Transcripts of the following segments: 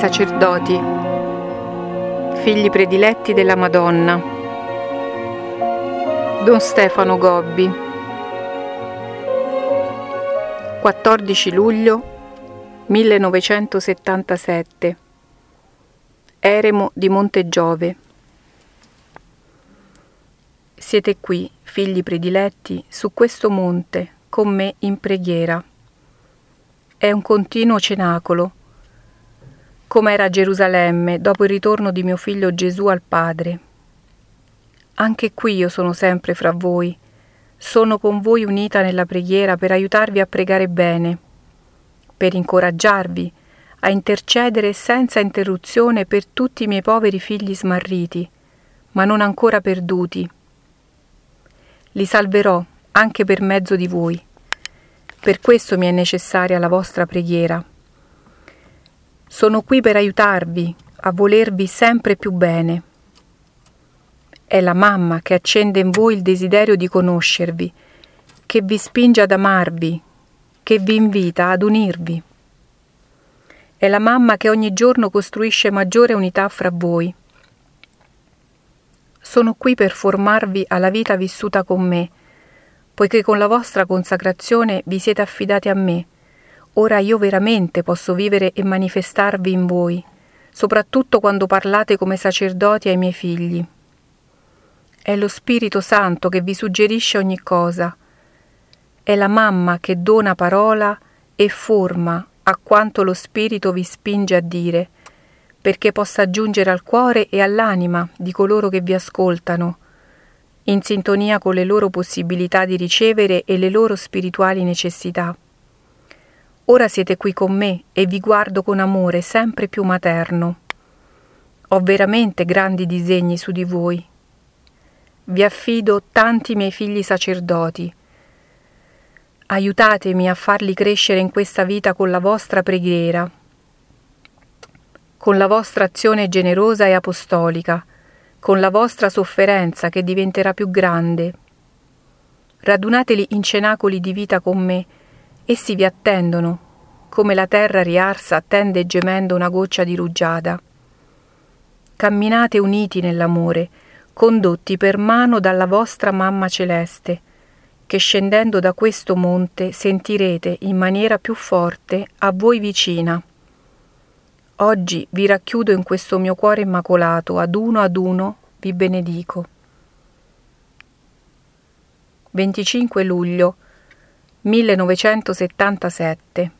sacerdoti, figli prediletti della Madonna, Don Stefano Gobbi, 14 luglio 1977, Eremo di Monte Giove. Siete qui, figli prediletti, su questo monte, con me in preghiera. È un continuo cenacolo come era a Gerusalemme dopo il ritorno di mio figlio Gesù al Padre. Anche qui io sono sempre fra voi, sono con voi unita nella preghiera per aiutarvi a pregare bene, per incoraggiarvi a intercedere senza interruzione per tutti i miei poveri figli smarriti, ma non ancora perduti. Li salverò anche per mezzo di voi. Per questo mi è necessaria la vostra preghiera sono qui per aiutarvi a volervi sempre più bene. È la mamma che accende in voi il desiderio di conoscervi, che vi spinge ad amarvi, che vi invita ad unirvi. È la mamma che ogni giorno costruisce maggiore unità fra voi. Sono qui per formarvi alla vita vissuta con me, poiché con la vostra consacrazione vi siete affidati a me Ora io veramente posso vivere e manifestarvi in voi, soprattutto quando parlate come sacerdoti ai miei figli. È lo Spirito Santo che vi suggerisce ogni cosa. È la mamma che dona parola e forma a quanto lo Spirito vi spinge a dire, perché possa giungere al cuore e all'anima di coloro che vi ascoltano, in sintonia con le loro possibilità di ricevere e le loro spirituali necessità. Ora siete qui con me e vi guardo con amore sempre più materno. Ho veramente grandi disegni su di voi. Vi affido tanti miei figli sacerdoti. Aiutatemi a farli crescere in questa vita con la vostra preghiera, con la vostra azione generosa e apostolica, con la vostra sofferenza che diventerà più grande. Radunateli in cenacoli di vita con me Essi vi attendono, come la terra riarsa attende gemendo una goccia di rugiada. Camminate uniti nell'amore, condotti per mano dalla vostra mamma celeste, che scendendo da questo monte sentirete in maniera più forte a voi vicina. Oggi vi racchiudo in questo mio cuore immacolato, ad uno ad uno vi benedico. 25 luglio 1977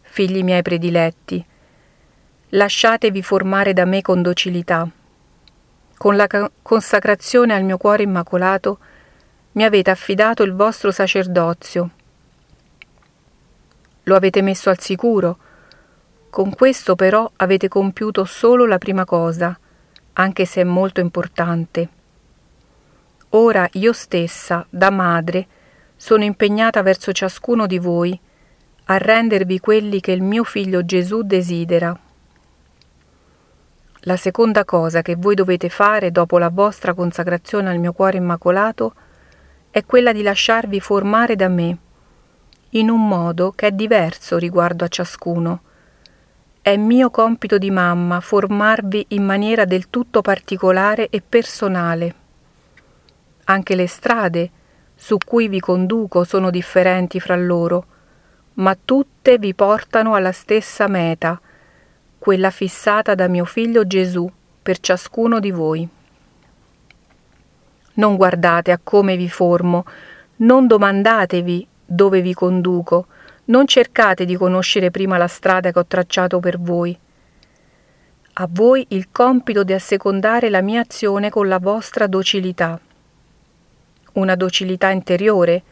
Figli miei prediletti, lasciatevi formare da me con docilità. Con la consacrazione al mio cuore immacolato mi avete affidato il vostro sacerdozio. Lo avete messo al sicuro. Con questo però avete compiuto solo la prima cosa, anche se è molto importante. Ora io stessa, da madre, sono impegnata verso ciascuno di voi a rendervi quelli che il mio figlio Gesù desidera. La seconda cosa che voi dovete fare dopo la vostra consacrazione al mio cuore immacolato è quella di lasciarvi formare da me, in un modo che è diverso riguardo a ciascuno. È mio compito di mamma formarvi in maniera del tutto particolare e personale. Anche le strade, su cui vi conduco sono differenti fra loro, ma tutte vi portano alla stessa meta, quella fissata da mio figlio Gesù per ciascuno di voi. Non guardate a come vi formo, non domandatevi dove vi conduco, non cercate di conoscere prima la strada che ho tracciato per voi. A voi il compito di assecondare la mia azione con la vostra docilità una docilità interiore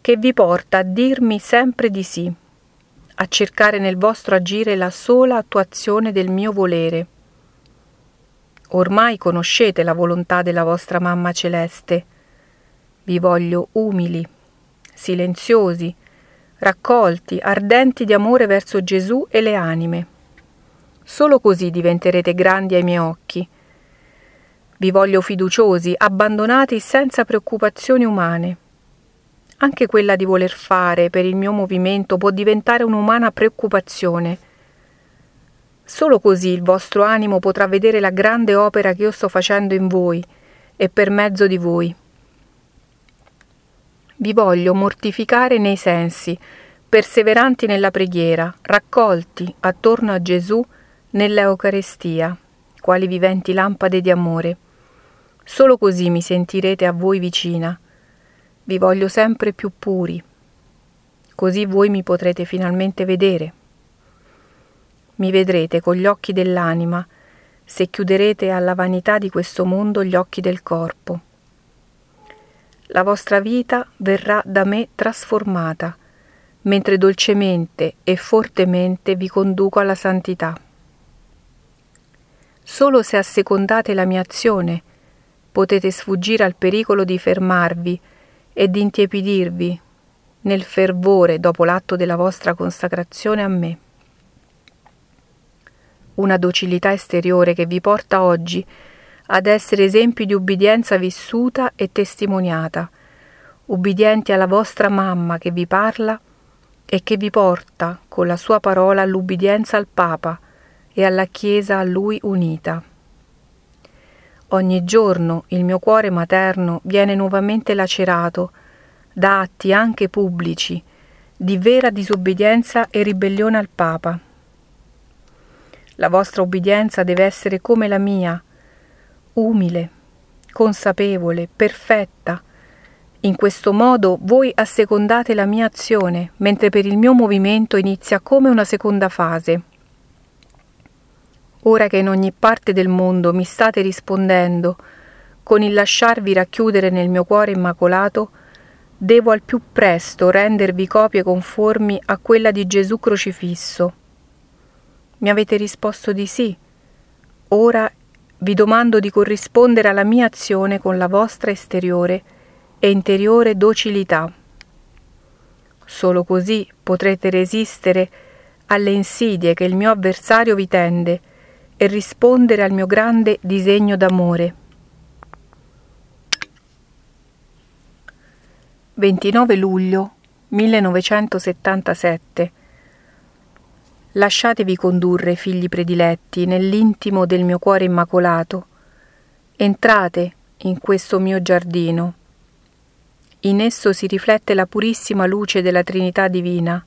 che vi porta a dirmi sempre di sì, a cercare nel vostro agire la sola attuazione del mio volere. Ormai conoscete la volontà della vostra mamma celeste. Vi voglio umili, silenziosi, raccolti, ardenti di amore verso Gesù e le anime. Solo così diventerete grandi ai miei occhi vi voglio fiduciosi, abbandonati senza preoccupazioni umane. Anche quella di voler fare per il mio movimento può diventare un'umana preoccupazione. Solo così il vostro animo potrà vedere la grande opera che io sto facendo in voi e per mezzo di voi. Vi voglio mortificare nei sensi, perseveranti nella preghiera, raccolti attorno a Gesù nell'Eucarestia, quali viventi lampade di amore. Solo così mi sentirete a voi vicina. Vi voglio sempre più puri. Così voi mi potrete finalmente vedere. Mi vedrete con gli occhi dell'anima, se chiuderete alla vanità di questo mondo gli occhi del corpo. La vostra vita verrà da me trasformata, mentre dolcemente e fortemente vi conduco alla santità. Solo se assecondate la mia azione potete sfuggire al pericolo di fermarvi e di intiepidirvi nel fervore dopo l'atto della vostra consacrazione a me. Una docilità esteriore che vi porta oggi ad essere esempi di ubbidienza vissuta e testimoniata, ubbidienti alla vostra mamma che vi parla e che vi porta con la sua parola all'ubbidienza al Papa e alla Chiesa a lui unita. Ogni giorno il mio cuore materno viene nuovamente lacerato da atti anche pubblici di vera disobbedienza e ribellione al Papa. La vostra obbedienza deve essere come la mia, umile, consapevole, perfetta, in questo modo voi assecondate la mia azione, mentre per il mio movimento inizia come una seconda fase. Ora che in ogni parte del mondo mi state rispondendo, con il lasciarvi racchiudere nel mio cuore immacolato, devo al più presto rendervi copie conformi a quella di Gesù crocifisso. Mi avete risposto di sì. Ora vi domando di corrispondere alla mia azione con la vostra esteriore e interiore docilità. Solo così potrete resistere alle insidie che il mio avversario vi tende e rispondere al mio grande disegno d'amore. 29 luglio 1977 Lasciatevi condurre, figli prediletti, nell'intimo del mio cuore immacolato. Entrate in questo mio giardino in esso si riflette la purissima luce della Trinità divina.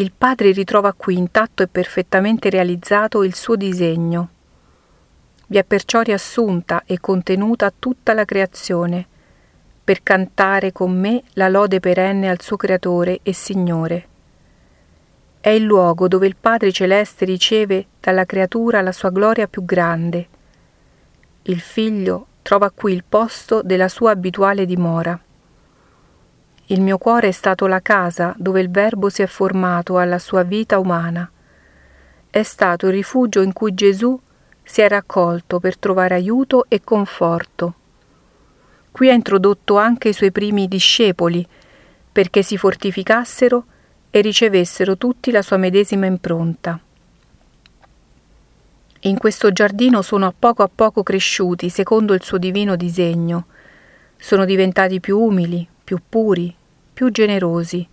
Il Padre ritrova qui intatto e perfettamente realizzato il suo disegno. Vi è perciò riassunta e contenuta tutta la creazione, per cantare con me la lode perenne al suo Creatore e Signore. È il luogo dove il Padre Celeste riceve dalla creatura la sua gloria più grande. Il Figlio trova qui il posto della sua abituale dimora. Il mio cuore è stato la casa dove il Verbo si è formato alla sua vita umana. È stato il rifugio in cui Gesù si è raccolto per trovare aiuto e conforto. Qui ha introdotto anche i suoi primi discepoli perché si fortificassero e ricevessero tutti la sua medesima impronta. In questo giardino sono a poco a poco cresciuti secondo il suo divino disegno. Sono diventati più umili, più puri, più generosi,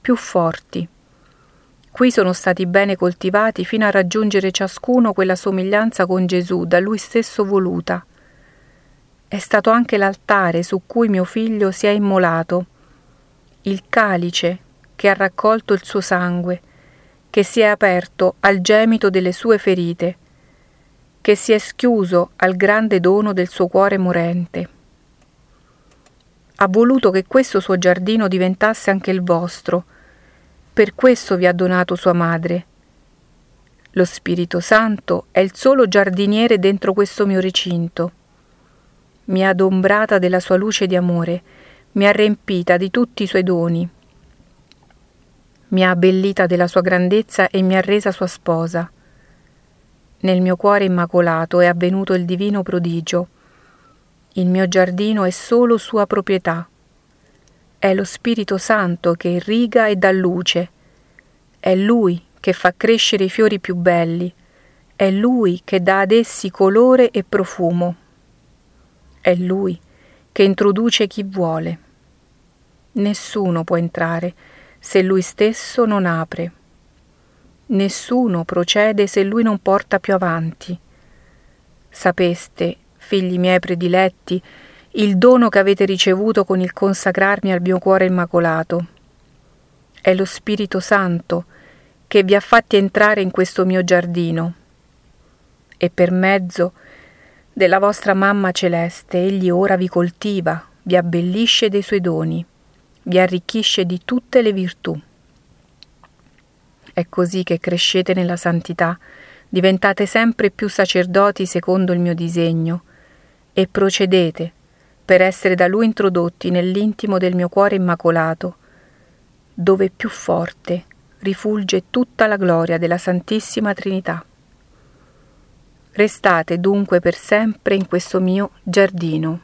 più forti. Qui sono stati bene coltivati fino a raggiungere ciascuno quella somiglianza con Gesù da lui stesso voluta. È stato anche l'altare su cui mio figlio si è immolato, il calice che ha raccolto il suo sangue, che si è aperto al gemito delle sue ferite, che si è schiuso al grande dono del suo cuore morente. Ha voluto che questo suo giardino diventasse anche il vostro, per questo vi ha donato sua madre. Lo Spirito Santo è il solo giardiniere dentro questo mio recinto. Mi ha adombrata della sua luce di amore, mi ha riempita di tutti i suoi doni. Mi ha abbellita della sua grandezza e mi ha resa sua sposa. Nel mio cuore immacolato è avvenuto il divino prodigio. Il mio giardino è solo sua proprietà. È lo Spirito Santo che irriga e dà luce. È Lui che fa crescere i fiori più belli. È Lui che dà ad essi colore e profumo. È Lui che introduce chi vuole. Nessuno può entrare se Lui stesso non apre. nessuno procede se lui non porta più avanti. Sapeste, figli miei prediletti, il dono che avete ricevuto con il consacrarmi al mio cuore immacolato. È lo Spirito Santo che vi ha fatti entrare in questo mio giardino e per mezzo della vostra mamma celeste egli ora vi coltiva, vi abbellisce dei suoi doni, vi arricchisce di tutte le virtù. È così che crescete nella santità, diventate sempre più sacerdoti secondo il mio disegno e procedete per essere da lui introdotti nell'intimo del mio cuore immacolato, dove più forte rifulge tutta la gloria della Santissima Trinità. Restate dunque per sempre in questo mio giardino.